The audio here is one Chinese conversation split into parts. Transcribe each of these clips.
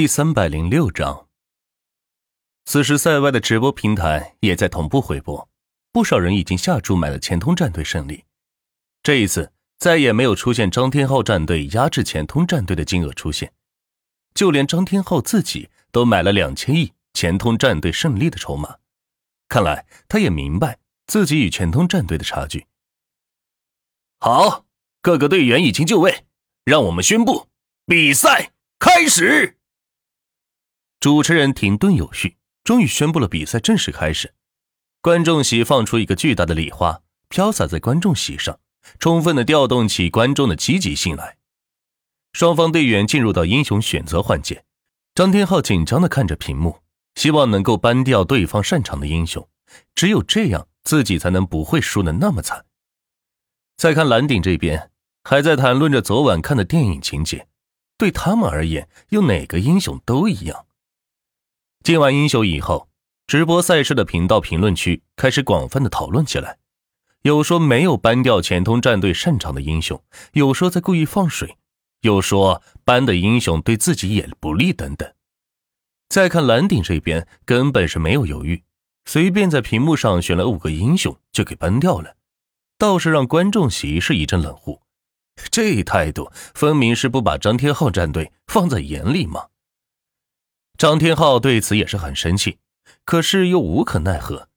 第三百零六章。此时，塞外的直播平台也在同步回播，不少人已经下注买了前通战队胜利。这一次，再也没有出现张天浩战队压制前通战队的金额出现，就连张天浩自己都买了两千亿前通战队胜利的筹码。看来，他也明白自己与前通战队的差距。好，各个队员已经就位，让我们宣布比赛开始。主持人停顿有序，终于宣布了比赛正式开始。观众席放出一个巨大的礼花，飘洒在观众席上，充分的调动起观众的积极性来。双方队员进入到英雄选择环节。张天浩紧张的看着屏幕，希望能够搬掉对方擅长的英雄，只有这样，自己才能不会输的那么惨。再看蓝顶这边，还在谈论着昨晚看的电影情节，对他们而言，用哪个英雄都一样。进完英雄以后，直播赛事的频道评论区开始广泛的讨论起来，有说没有搬掉前通战队擅长的英雄，有说在故意放水，有说搬的英雄对自己也不利等等。再看蓝鼎这边，根本是没有犹豫，随便在屏幕上选了五个英雄就给搬掉了，倒是让观众席是一阵冷呼，这态度分明是不把张天浩战队放在眼里吗？张天浩对此也是很生气，可是又无可奈何。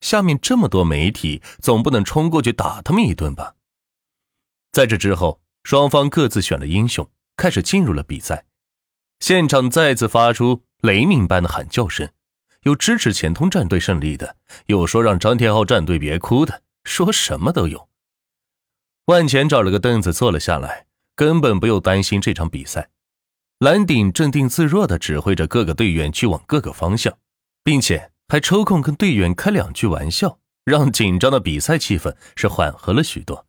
下面这么多媒体，总不能冲过去打他们一顿吧？在这之后，双方各自选了英雄，开始进入了比赛。现场再次发出雷鸣般的喊叫声，有支持前通战队胜利的，有说让张天浩战队别哭的，说什么都有。万钱找了个凳子坐了下来，根本不用担心这场比赛。蓝鼎镇定自若地指挥着各个队员去往各个方向，并且还抽空跟队员开两句玩笑，让紧张的比赛气氛是缓和了许多。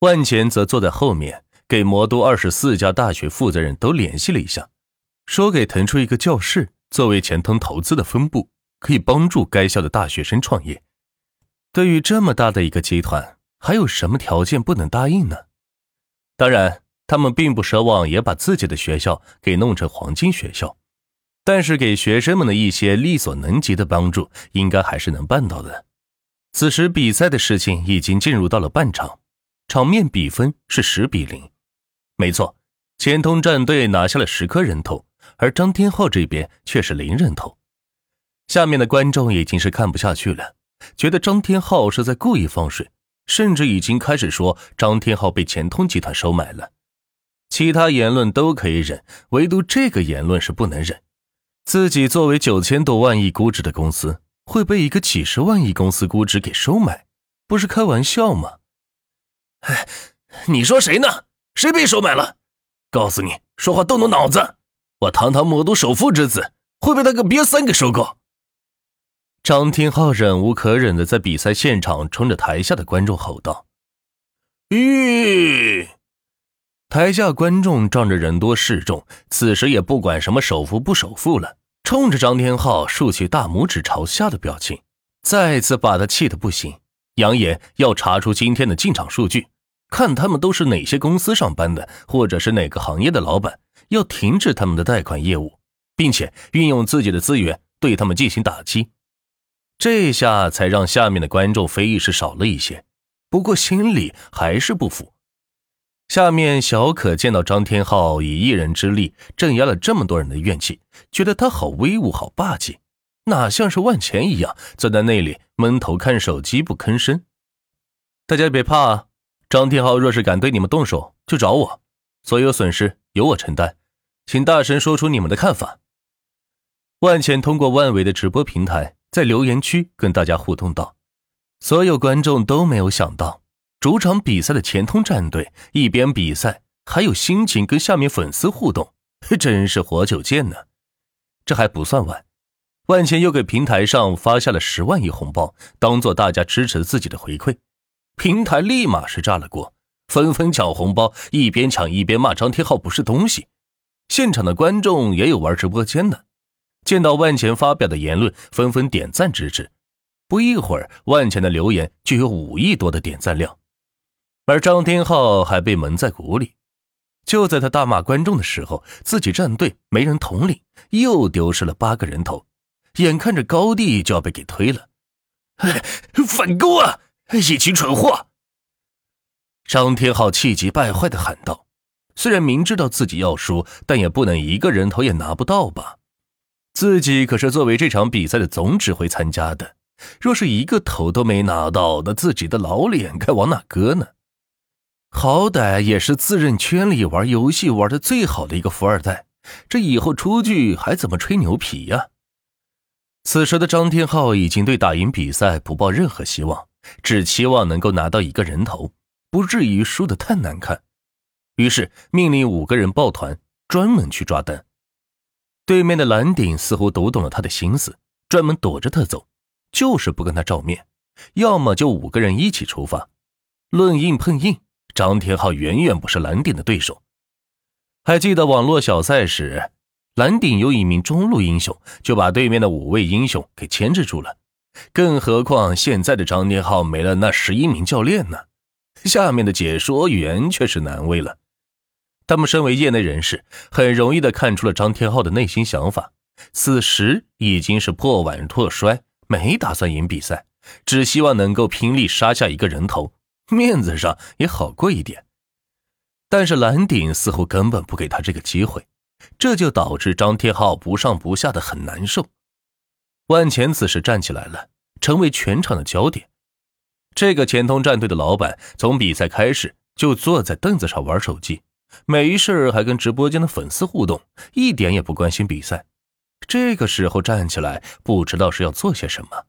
万钱则坐在后面，给魔都二十四家大学负责人都联系了一下，说给腾出一个教室作为钱通投资的分部，可以帮助该校的大学生创业。对于这么大的一个集团，还有什么条件不能答应呢？当然。他们并不奢望也把自己的学校给弄成黄金学校，但是给学生们的一些力所能及的帮助，应该还是能办到的。此时比赛的事情已经进入到了半场，场面比分是十比零。没错，钱通战队拿下了十颗人头，而张天浩这边却是零人头。下面的观众已经是看不下去了，觉得张天浩是在故意放水，甚至已经开始说张天浩被钱通集团收买了。其他言论都可以忍，唯独这个言论是不能忍。自己作为九千多万亿估值的公司，会被一个几十万亿公司估值给收买，不是开玩笑吗？哎，你说谁呢？谁被收买了？告诉你，说话动动脑子！我堂堂魔都首富之子，会被他个瘪三给收购？张天浩忍无可忍的在比赛现场冲着台下的观众吼道：“咦！”台下观众仗着人多势众，此时也不管什么首富不首富了，冲着张天浩竖起大拇指朝下的表情，再次把他气得不行，扬言要查出今天的进场数据，看他们都是哪些公司上班的，或者是哪个行业的老板，要停止他们的贷款业务，并且运用自己的资源对他们进行打击。这下才让下面的观众非议是少了一些，不过心里还是不服。下面小可见到张天浩以一人之力镇压了这么多人的怨气，觉得他好威武，好霸气，哪像是万钱一样坐在那里闷头看手机不吭声。大家别怕啊，张天浩若是敢对你们动手，就找我，所有损失由我承担，请大声说出你们的看法。万钱通过万维的直播平台在留言区跟大家互动道，所有观众都没有想到。主场比赛的前通战队一边比赛，还有心情跟下面粉丝互动，真是活久见呢。这还不算完，万钱又给平台上发下了十万亿红包，当做大家支持自己的回馈。平台立马是炸了锅，纷纷抢红包，一边抢一边骂张天浩不是东西。现场的观众也有玩直播间的，见到万钱发表的言论，纷纷点赞支持。不一会儿，万钱的留言就有五亿多的点赞量。而张天浩还被蒙在鼓里，就在他大骂观众的时候，自己战队没人统领，又丢失了八个人头，眼看着高地就要被给推了。哎，反攻啊！一群蠢货！张天浩气急败坏的喊道：“虽然明知道自己要输，但也不能一个人头也拿不到吧？自己可是作为这场比赛的总指挥参加的，若是一个头都没拿到，那自己的老脸该往哪搁呢？”好歹也是自认圈里玩游戏玩的最好的一个富二代，这以后出去还怎么吹牛皮呀？此时的张天浩已经对打赢比赛不抱任何希望，只期望能够拿到一个人头，不至于输得太难看。于是命令五个人抱团，专门去抓单。对面的蓝顶似乎读懂了他的心思，专门躲着他走，就是不跟他照面，要么就五个人一起出发，论硬碰硬。张天浩远远不是蓝顶的对手。还记得网络小赛时，蓝顶有一名中路英雄，就把对面的五位英雄给牵制住了。更何况现在的张天浩没了那十一名教练呢？下面的解说员却是难为了。他们身为业内人士，很容易的看出了张天浩的内心想法。此时已经是破碗破摔，没打算赢比赛，只希望能够拼力杀下一个人头。面子上也好过一点，但是蓝鼎似乎根本不给他这个机会，这就导致张天浩不上不下的很难受。万钱此时站起来了，成为全场的焦点。这个前通战队的老板从比赛开始就坐在凳子上玩手机，没事还跟直播间的粉丝互动，一点也不关心比赛。这个时候站起来，不知道是要做些什么。